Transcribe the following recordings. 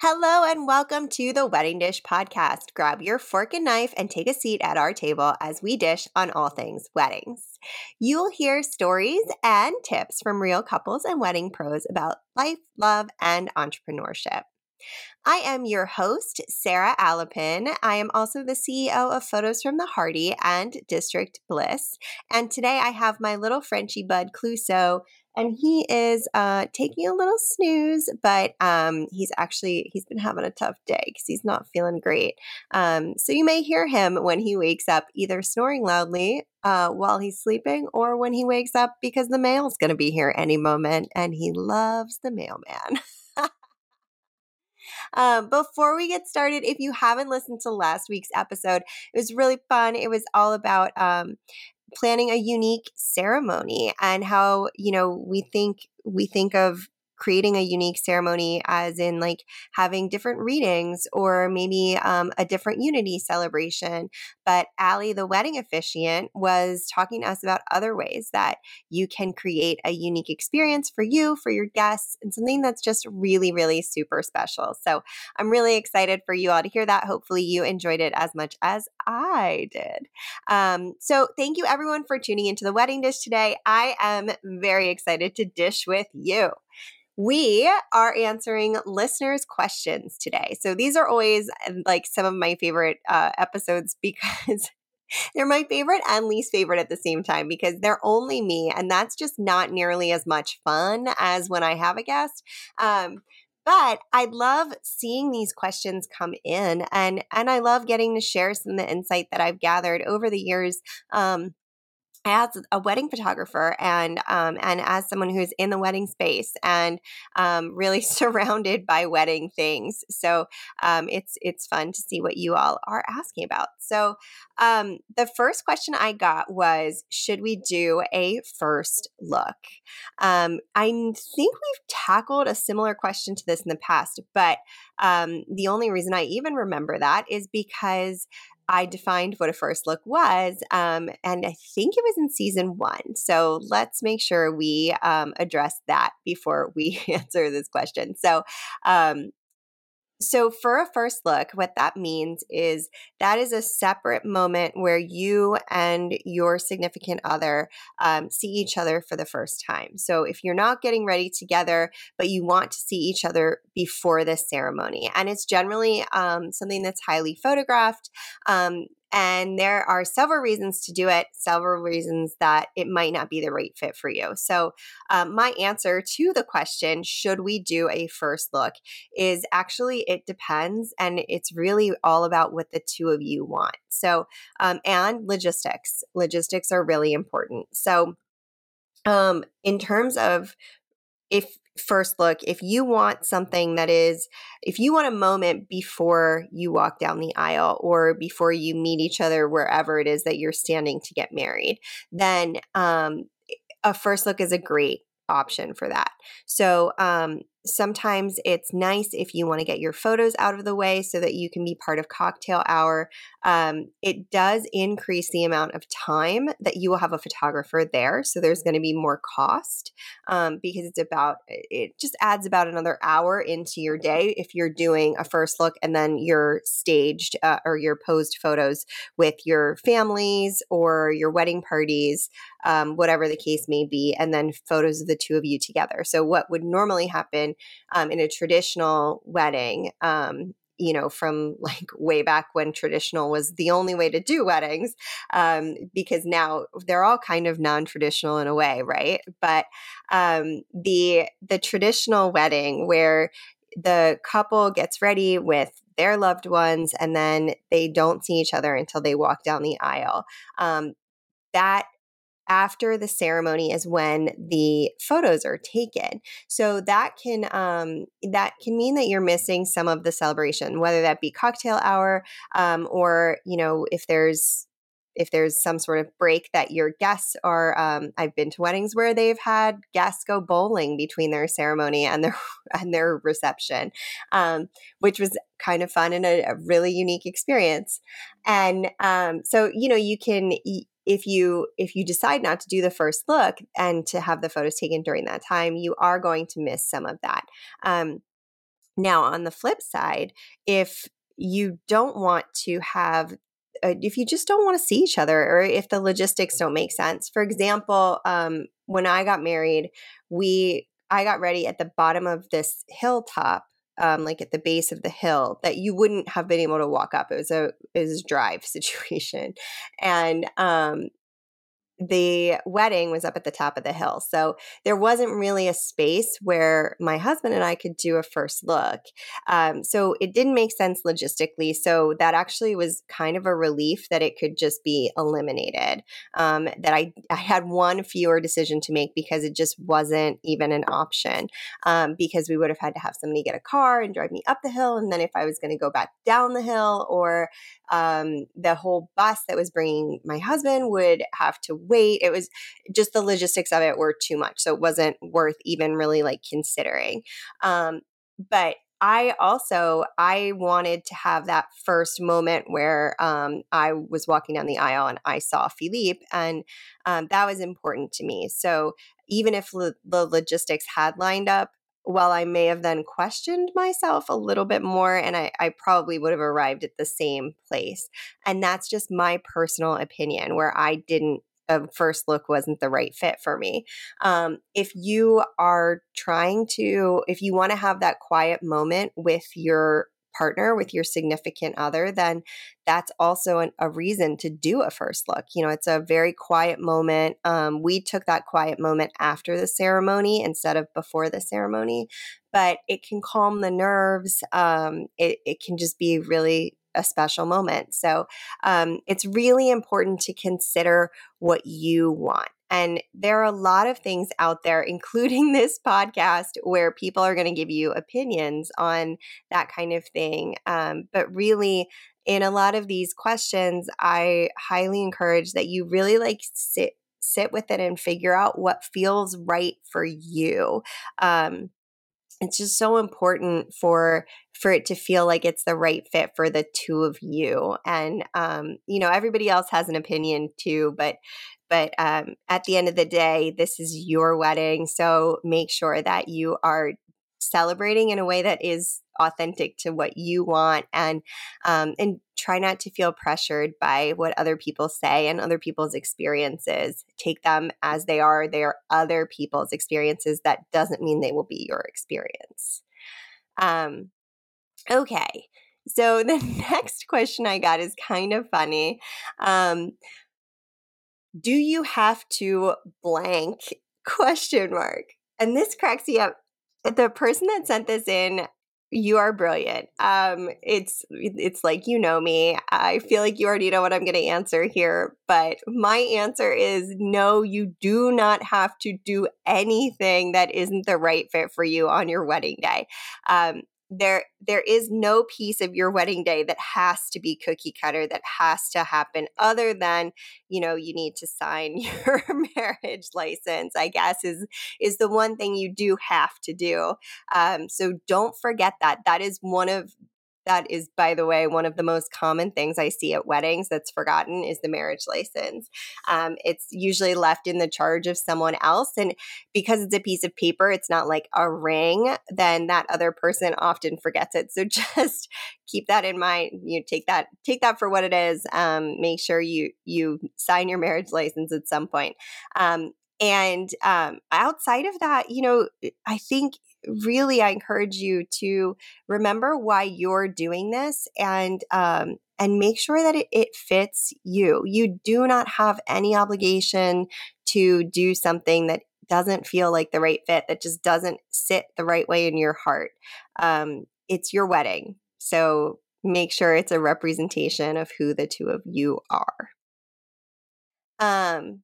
Hello and welcome to the Wedding Dish Podcast. Grab your fork and knife and take a seat at our table as we dish on all things weddings. You'll hear stories and tips from real couples and wedding pros about life, love, and entrepreneurship. I am your host, Sara Alepin. I am also the CEO of Photos from the Harty and District Bliss. And today I have my little Frenchie bud, Cluso, and he is uh, taking a little snooze, but um, he's actually he's been having a tough day because he's not feeling great. Um, so you may hear him when he wakes up, either snoring loudly uh, while he's sleeping, or when he wakes up because the mail's going to be here any moment, and he loves the mailman. Um, before we get started, if you haven't listened to last week's episode, it was really fun. It was all about um, planning a unique ceremony and how you know we think we think of creating a unique ceremony, as in like having different readings or maybe um, a different unity celebration. But Allie, the wedding officiant, was talking to us about other ways that you can create a unique experience for you, for your guests, and something that's just really, really super special. So I'm really excited for you all to hear that. Hopefully, you enjoyed it as much as I did. Um, so thank you everyone for tuning into the wedding dish today. I am very excited to dish with you. We are answering listeners' questions today. So these are always like some of my favorite uh, episodes because they're my favorite and least favorite at the same time because they're only me, and that's just not nearly as much fun as when I have a guest. Um, but I love seeing these questions come in, and and I love getting to share some of the insight that I've gathered over the years. Um, as a wedding photographer and um, and as someone who's in the wedding space and um, really surrounded by wedding things, so um, it's it's fun to see what you all are asking about. So um, the first question I got was, should we do a first look? Um, I think we've tackled a similar question to this in the past, but um, the only reason I even remember that is because I defined what a first look was. Um, and I think it was in season one. So let's make sure we um, address that before we answer this question. So, um, so, for a first look, what that means is that is a separate moment where you and your significant other um, see each other for the first time. So, if you're not getting ready together, but you want to see each other before this ceremony, and it's generally um, something that's highly photographed, um, and there are several reasons to do it, several reasons that it might not be the right fit for you. So, um, my answer to the question, should we do a first look, is actually it depends. And it's really all about what the two of you want. So, um, and logistics. Logistics are really important. So, um, in terms of if first look, if you want something that is, if you want a moment before you walk down the aisle or before you meet each other wherever it is that you're standing to get married, then um, a first look is a great option for that. So, um, sometimes it's nice if you want to get your photos out of the way so that you can be part of cocktail hour. Um, it does increase the amount of time that you will have a photographer there. So there's going to be more cost um, because it's about, it just adds about another hour into your day if you're doing a first look and then your staged uh, or your posed photos with your families or your wedding parties, um, whatever the case may be, and then photos of the two of you together. So what would normally happen um, in a traditional wedding, um, you know, from like way back when traditional was the only way to do weddings, um, because now they're all kind of non-traditional in a way, right? But um, the the traditional wedding where the couple gets ready with their loved ones and then they don't see each other until they walk down the aisle. Um, that after the ceremony is when the photos are taken. So that can um, that can mean that you're missing some of the celebration whether that be cocktail hour um, or you know if there's if there's some sort of break that your guests are um, i've been to weddings where they've had guests go bowling between their ceremony and their and their reception um, which was kind of fun and a, a really unique experience. And um, so you know you can if you if you decide not to do the first look and to have the photos taken during that time you are going to miss some of that um, Now, on the flip side, if you don't want to have uh, if you just don't want to see each other or if the logistics don't make sense. For example, um, when I got married, we I got ready at the bottom of this hilltop, um, like at the base of the hill, that you wouldn't have been able to walk up. It was a it was a drive situation, and um, the wedding was up at the top of the hill. So there wasn't really a space where my husband and I could do a first look. Um, so it didn't make sense logistically. So that actually was kind of a relief that it could just be eliminated. Um, that I, I had one fewer decision to make because it just wasn't even an option. Um, because we would have had to have somebody get a car and drive me up the hill. And then if I was going to go back down the hill or um, the whole bus that was bringing my husband would have to wait. It was just the logistics of it were too much. So it wasn't worth even really like considering. Um, but I also I wanted to have that first moment where um, I was walking down the aisle and I saw Philippe, and um, that was important to me. So even if lo- the logistics had lined up, while I may have then questioned myself a little bit more, and I, I, probably would have arrived at the same place. And that's just my personal opinion, where I didn't, a first look wasn't the right fit for me. Um, if you are trying to, if you want to have that quiet moment with your partner, with your significant other, then that's also an, a reason to do a first look. You know, it's a very quiet moment. Um, we took that quiet moment after the ceremony instead of before the ceremony, but it can calm the nerves. Um, it, it can just be really a special moment. So um, it's really important to consider what you want. And there are a lot of things out there, including this podcast, where people are going to give you opinions on that kind of thing. Um, but really, in a lot of these questions, I highly encourage that you really like sit sit with it and figure out what feels right for you. Um, it's just so important for for it to feel like it's the right fit for the two of you and um you know everybody else has an opinion too but but um, at the end of the day, this is your wedding. So make sure that you are celebrating in a way that is authentic to what you want and um, and try not to feel pressured by what other people say and other people's experiences. Take them as they are. They are other people's experiences. That doesn't mean they will be your experience. Um, okay. So the next question i got is kind of funny. Um, do you have to blank? Question mark. And this cracks me up. The person that sent this in you are brilliant. Um it's it's like you know me i feel like you already know what i'm going to answer here but my answer is no you do not have to do anything that isn't the right fit for you on your wedding day. Um there there is no piece of your wedding day that has to be cookie cutter that has to happen other than you know you need to sign your marriage license i guess is is the one thing you do have to do. Um, so don't forget that. That is one of that is, by the way, one of the most common things I see at weddings that's forgotten is the marriage license. Um, it's usually left in the charge of someone else. And because it's a piece of paper, it's not like a ring, then that other person often forgets it. So just keep that in mind. You take that, take that for what it is. Um, make sure you, you sign your marriage license at some point. Um, and um, outside of that, you know, I think really I encourage you to remember why you're doing this and um, and make sure that it, it fits you. You do not have any obligation to do something that doesn't feel like the right fit, that just doesn't sit the right way in your heart. Um, it's your wedding. So make sure it's a representation of who the two of you are. Um,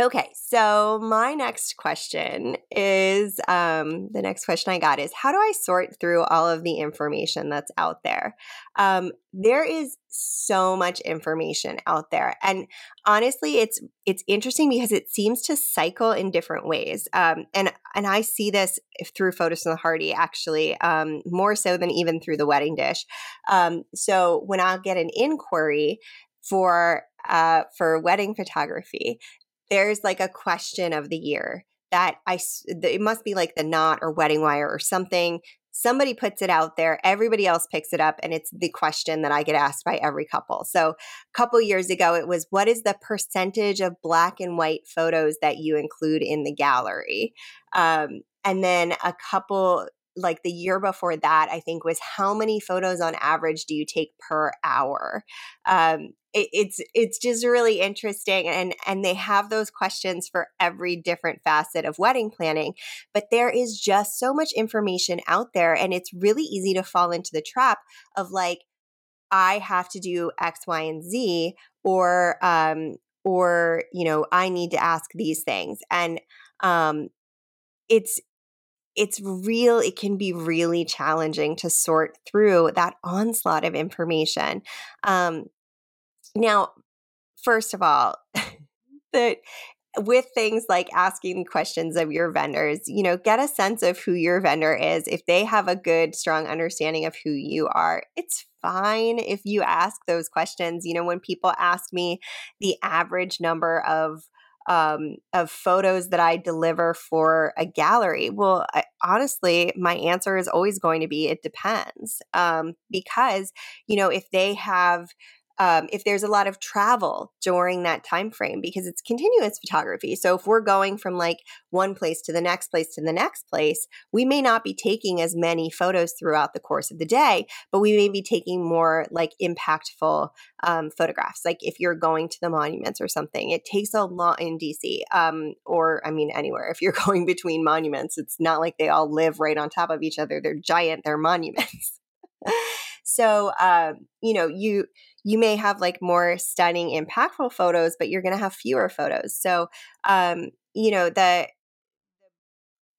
Okay, so my next question is um, the next question I got is how do I sort through all of the information that's out there? Um, there is so much information out there, and honestly, it's it's interesting because it seems to cycle in different ways. Um, and and I see this through Photos from the Harty actually um, more so than even through the wedding dish. Um, so when I'll get an inquiry for uh, for wedding photography, there's like a question of the year that I, it must be like the knot or WeddingWire or something somebody puts it out there, everybody else picks it up, and it's the question that I get asked by every couple. So, a couple years ago, it was what is the percentage of black and white photos that you include in the gallery? Um, and then a couple like the year before that i think was how many photos on average do you take per hour? Um, it, it's it's just really interesting and and they have those questions for every different facet of wedding planning but there is just so much information out there and it's really easy to fall into the trap of like i have to do x y and z or um or you know i need to ask these things and um it's it's real it can be really challenging to sort through that onslaught of information um, now first of all that with things like asking questions of your vendors, you know, get a sense of who your vendor is. If they have a good, strong understanding of who you are, it's fine if you ask those questions. You know, when people ask me the average number of um, of photos that I deliver for a gallery? Well, I, honestly, my answer is always going to be it depends. Um, because, you know, if they have um, if there's a lot of travel during that time frame because it's continuous photography. So if we're going from like one place to the next place to the next place we may not be taking as many photos throughout the course of the day but we may be taking more like impactful um, photographs. Like if you're going to the monuments or something it takes a lot in dc um, or i mean anywhere. If you're going between monuments it's not like they all live right on top of each other. They're giant they're monuments so um, you know you you may have like more stunning, impactful photos, but you're going to have fewer photos. So, um, you know, the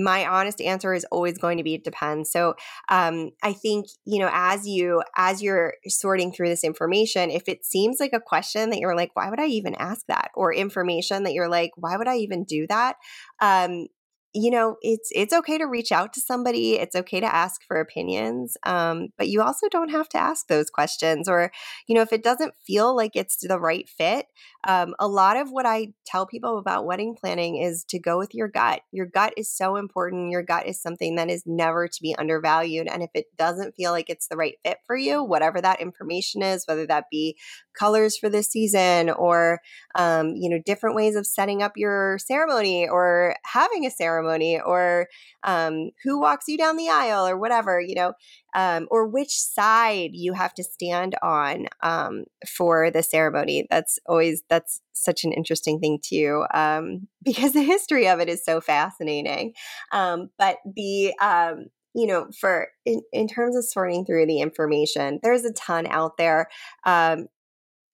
my honest answer is always going to be it depends. So um, i think you know as you as you're sorting through this information if it seems like a question that you're like why would i even ask that? or information that you're like why would i even do that? um, you know it's it's okay to reach out to somebody it's okay to ask for opinions um, but you also don't have to ask those questions or you know if it doesn't feel like it's the right fit um, a lot of what i tell people about wedding planning is to go with your gut. Your gut is so important your gut is something that is never to be undervalued and if it doesn't feel like it's the right fit for you whatever that information is whether that be colors for this season or um, you know different ways of setting up your ceremony or having a ceremony ceremony or um, who walks you down the aisle or whatever, you know, um, or which side you have to stand on um, for the ceremony. That's always, that's such an interesting thing too, um, because the history of it is so fascinating. Um, but the, um, you know, for in, in terms of sorting through the information, there's a ton out there. Um,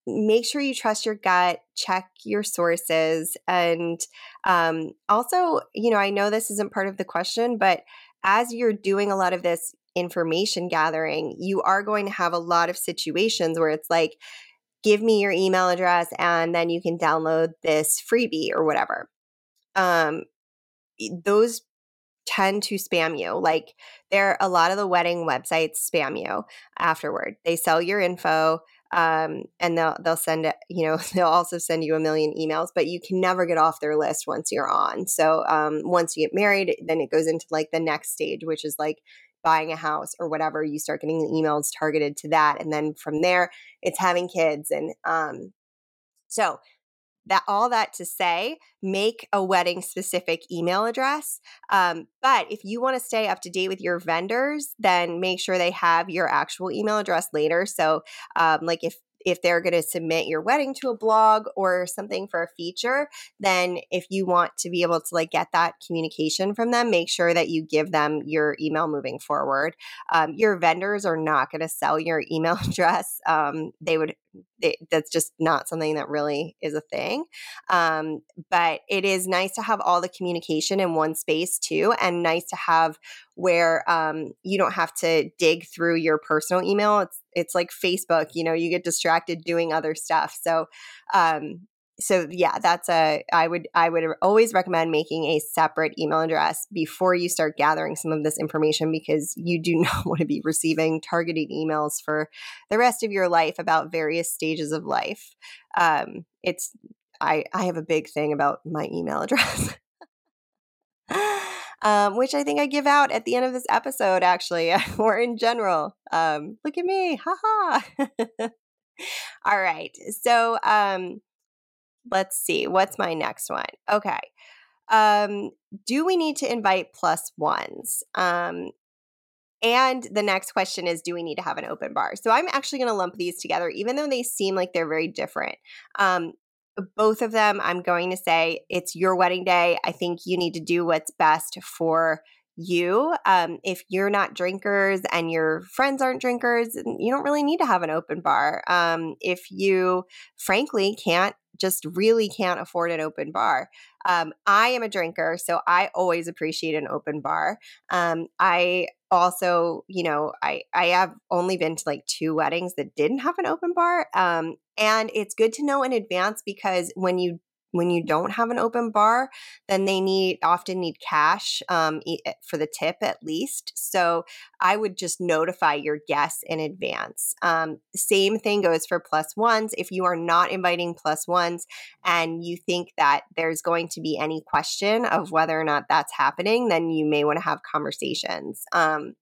make sure you trust your gut, check your sources. And um, also, you know, I know this isn't part of the question, but as you're doing a lot of this information gathering, you are going to have a lot of situations where it's like, give me your email address and then you can download this freebie or whatever. Um, those tend to spam you. Like there are a lot of the wedding websites spam you afterward. They sell your info um, and they'll they'll send it. You know, they'll also send you a million emails, but you can never get off their list once you're on. So um, once you get married, then it goes into like the next stage, which is like buying a house or whatever. You start getting the emails targeted to that, and then from there, it's having kids and um, so that all that to say make a wedding specific email address um, but if you want to stay up to date with your vendors then make sure they have your actual email address later. So um, like if if they're going to submit your wedding to a blog or something for a feature, then if you want to be able to like get that communication from them, make sure that you give them your email moving forward. Um, your vendors are not going to sell your email address. Um, they would they, that's just not something that really is a thing. Um, but it is nice to have all the communication in one space too, and nice to have where um, you don't have to dig through your personal email. It's it's like Facebook. You know, you get distracted doing other stuff. So um, so yeah that's a i would i would always recommend making a separate email address before you start gathering some of this information because you do not want to be receiving targeted emails for the rest of your life about various stages of life um, it's i i have a big thing about my email address um, which I think I give out at the end of this episode, actually, or in general. Um, look at me, haha. All right, so um, let's see, what's my next one? Okay. Um, do we need to invite plus ones? Um, and the next question is Do we need to have an open bar? So I'm actually going to lump these together, even though they seem like they're very different. Um, both of them, I'm going to say it's your wedding day. I think you need to do what's best for you. Um, if you're not drinkers and your friends aren't drinkers, you don't really need to have an open bar. Um, if you, frankly, can't just really can't afford an open bar. Um, I am a drinker, so I always appreciate an open bar. Um, I also, you know, I I have only been to like two weddings that didn't have an open bar, um, and it's good to know in advance because when you when you don't have an open bar, then they need often need cash um, eh, for the tip at least. So I would just notify your guests in advance. Um, same thing goes for plus ones. If you are not inviting plus ones and you think that there's going to be any question of whether or not that's happening, then you may want to have conversations. Um,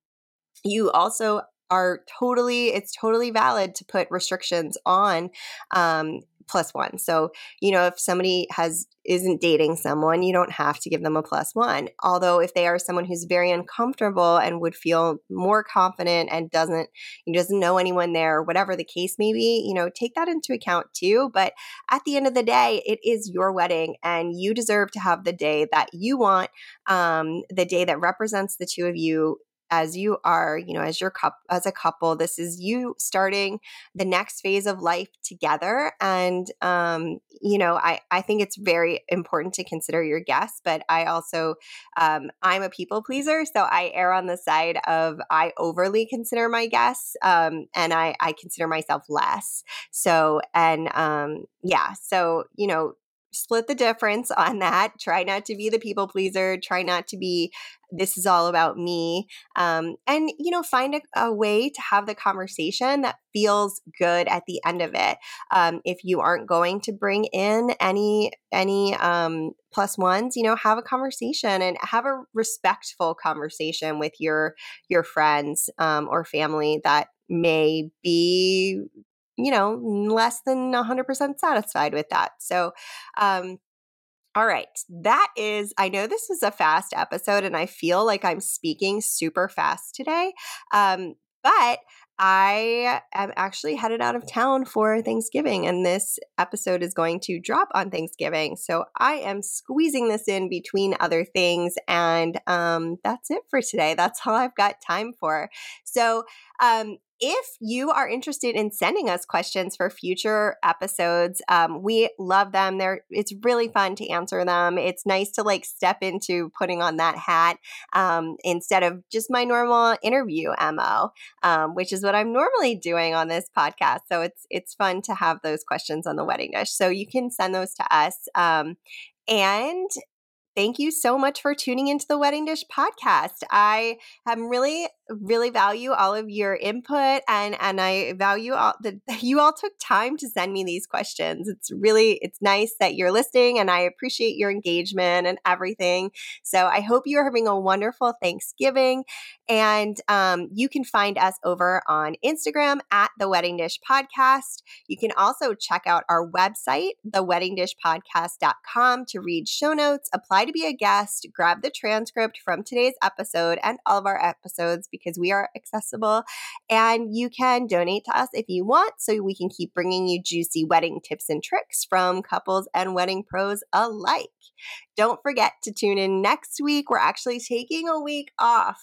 you also are totally it's totally valid to put restrictions on um, plus one. So, you know, if somebody has isn't dating someone, you don't have to give them a plus one. Although if they are someone who's very uncomfortable and would feel more confident and doesn't you doesn't know anyone there, whatever the case may be, you know, take that into account too. But at the end of the day, it is your wedding and you deserve to have the day that you want, um, the day that represents the two of you as you are, you know, as your cup as a couple. This is you starting the next phase of life together. And um, you know, I, I think it's very important to consider your guests, but I also um, I'm a people pleaser. So I err on the side of I overly consider my guests um, and I, I consider myself less. So and um, yeah, so you know, split the difference on that. Try not to be the people pleaser. Try not to be, this is all about me. Um, and, you know, find a, a, way to have the conversation that feels good at the end of it. Um, if you aren't going to bring in any, any, um, plus ones, you know, have a conversation and have a respectful conversation with your, your friends, um, or family that may be you know, less than 100% satisfied with that. So, um, all right. That is, I know this was a fast episode and I feel like I'm speaking super fast today. Um, but I am actually headed out of town for Thanksgiving, and this episode is going to drop on Thanksgiving. So I am squeezing this in between other things, and um, that's it for today. That's all I've got time for. So um, if you are interested in sending us questions for future episodes, um, we love them. They're it's really fun to answer them. It's nice to like step into putting on that hat um, instead of just my normal interview mo, um, which is what I'm normally doing on this podcast. So it's it's fun to have those questions on the wedding dish. So you can send those to us. Um, and thank you so much for tuning into the Wedding Dish podcast. I am really, really value all of your input and and I value all that you all took time to send me these questions. It's really it's nice that you're listening and I appreciate your engagement and everything. So I hope you are having a wonderful Thanksgiving. And um, you can find us over on Instagram at the Wedding Dish Podcast. You can also check out our website, theweddingdishpodcast.com, to read show notes, apply apply to be a guest, grab the transcript from today's episode and all of our episodes because we are accessible. And you can donate to us if you want so we can keep bringing you juicy wedding tips and tricks from couples and wedding pros alike. Don't forget to tune in next week. We're actually taking a week off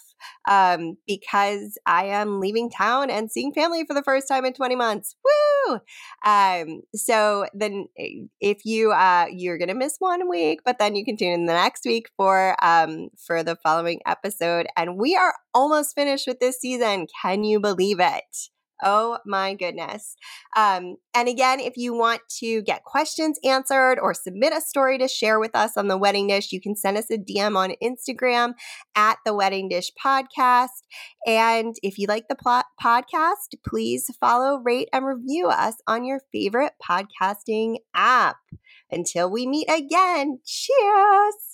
um, because I am leaving town and seeing family for the first time in 20 months. Woo! Um, so then, eh, if you uh, you're gonna miss one week, but then you can tune in the next week for um, for the following episode. And we are almost finished with this season. Can you believe it? Oh my goodness. Um, and again, if you want to get questions answered or submit a story to share with us on the Wedding Dish, you can send us a DM on Instagram at the Wedding Dish Podcast. And if you like the podcast, please follow, rate, and review us on your favorite podcasting app. Until we meet again, cheers.